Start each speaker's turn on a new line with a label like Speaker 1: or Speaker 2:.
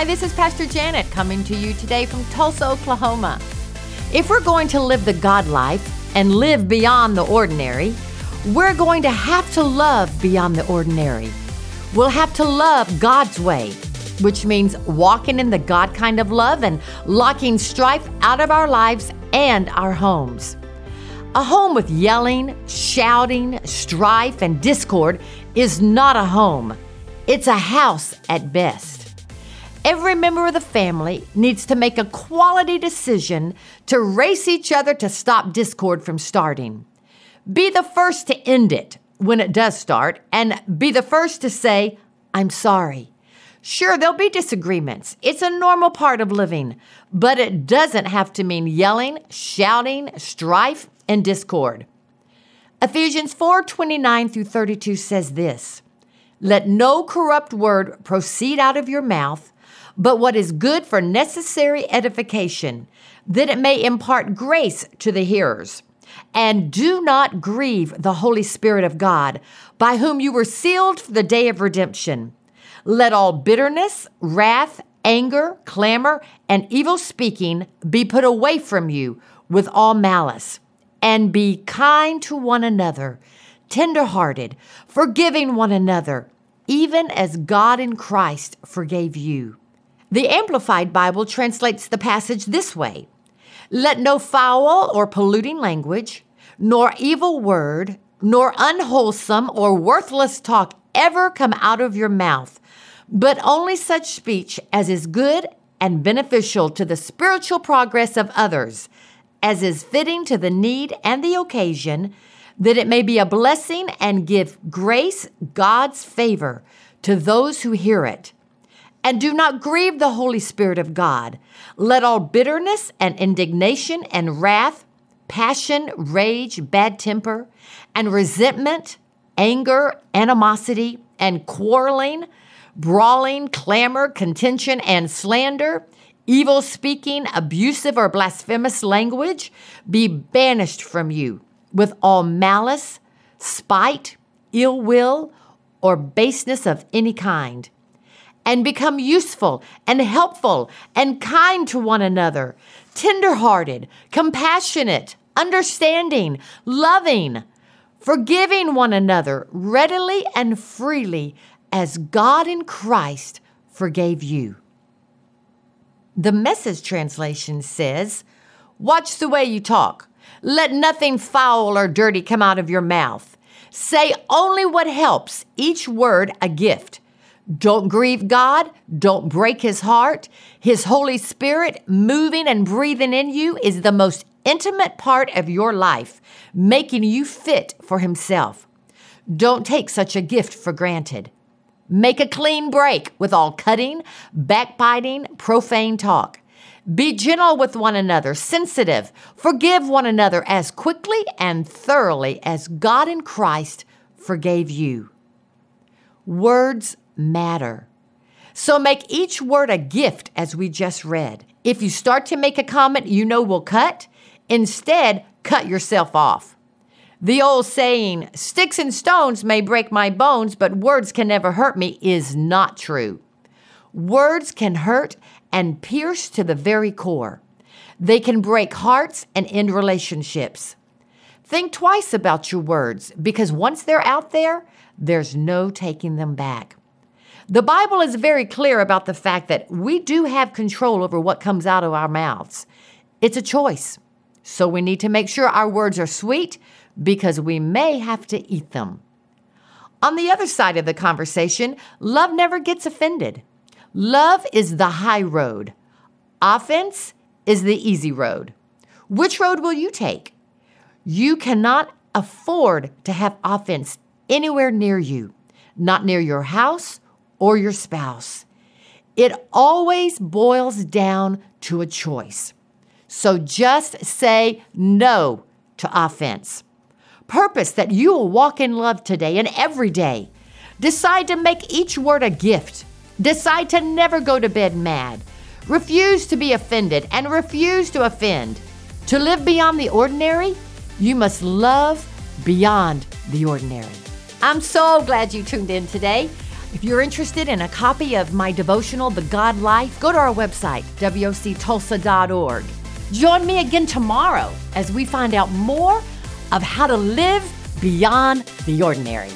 Speaker 1: Hi, this is Pastor Janet coming to you today from Tulsa, Oklahoma. If we're going to live the God life and live beyond the ordinary, we're going to have to love beyond the ordinary. We'll have to love God's way, which means walking in the God kind of love and locking strife out of our lives and our homes. A home with yelling, shouting, strife, and discord is not a home. It's a house at best. Every member of the family needs to make a quality decision to race each other to stop discord from starting. Be the first to end it when it does start, and be the first to say, I'm sorry. Sure, there'll be disagreements. It's a normal part of living, but it doesn't have to mean yelling, shouting, strife, and discord. Ephesians 4 29 through 32 says this Let no corrupt word proceed out of your mouth, but what is good for necessary edification, that it may impart grace to the hearers. And do not grieve the Holy Spirit of God, by whom you were sealed for the day of redemption. Let all bitterness, wrath, anger, clamor, and evil speaking be put away from you with all malice and be kind to one another, tenderhearted, forgiving one another, even as God in Christ forgave you. The Amplified Bible translates the passage this way Let no foul or polluting language, nor evil word, nor unwholesome or worthless talk ever come out of your mouth, but only such speech as is good and beneficial to the spiritual progress of others as is fitting to the need and the occasion, that it may be a blessing and give grace, God's favor, to those who hear it. And do not grieve the Holy Spirit of God. Let all bitterness and indignation and wrath, passion, rage, bad temper, and resentment, anger, animosity, and quarreling, brawling, clamor, contention, and slander evil speaking, abusive, or blasphemous language be banished from you with all malice, spite, ill will, or baseness of any kind. And become useful and helpful and kind to one another, tenderhearted, compassionate, understanding, loving, forgiving one another readily and freely as God in Christ forgave you. The message translation says, Watch the way you talk. Let nothing foul or dirty come out of your mouth. Say only what helps, each word a gift. Don't grieve God. Don't break his heart. His Holy Spirit moving and breathing in you is the most intimate part of your life, making you fit for himself. Don't take such a gift for granted. Make a clean break with all cutting, backbiting, profane talk. Be gentle with one another, sensitive. Forgive one another as quickly and thoroughly as God in Christ forgave you. Words matter. So make each word a gift, as we just read. If you start to make a comment you know will cut, instead, cut yourself off. The old saying, sticks and stones may break my bones, but words can never hurt me, is not true. Words can hurt and pierce to the very core. They can break hearts and end relationships. Think twice about your words because once they're out there, there's no taking them back. The Bible is very clear about the fact that we do have control over what comes out of our mouths. It's a choice. So we need to make sure our words are sweet, because we may have to eat them. On the other side of the conversation, love never gets offended. Love is the high road, offense is the easy road. Which road will you take? You cannot afford to have offense anywhere near you, not near your house or your spouse. It always boils down to a choice. So just say no to offense. Purpose that you will walk in love today and every day. Decide to make each word a gift. Decide to never go to bed mad. Refuse to be offended and refuse to offend. To live beyond the ordinary, you must love beyond the ordinary. I'm so glad you tuned in today. If you're interested in a copy of my devotional, The God Life, go to our website, woctulsa.org. Join me again tomorrow as we find out more of how to live beyond the ordinary.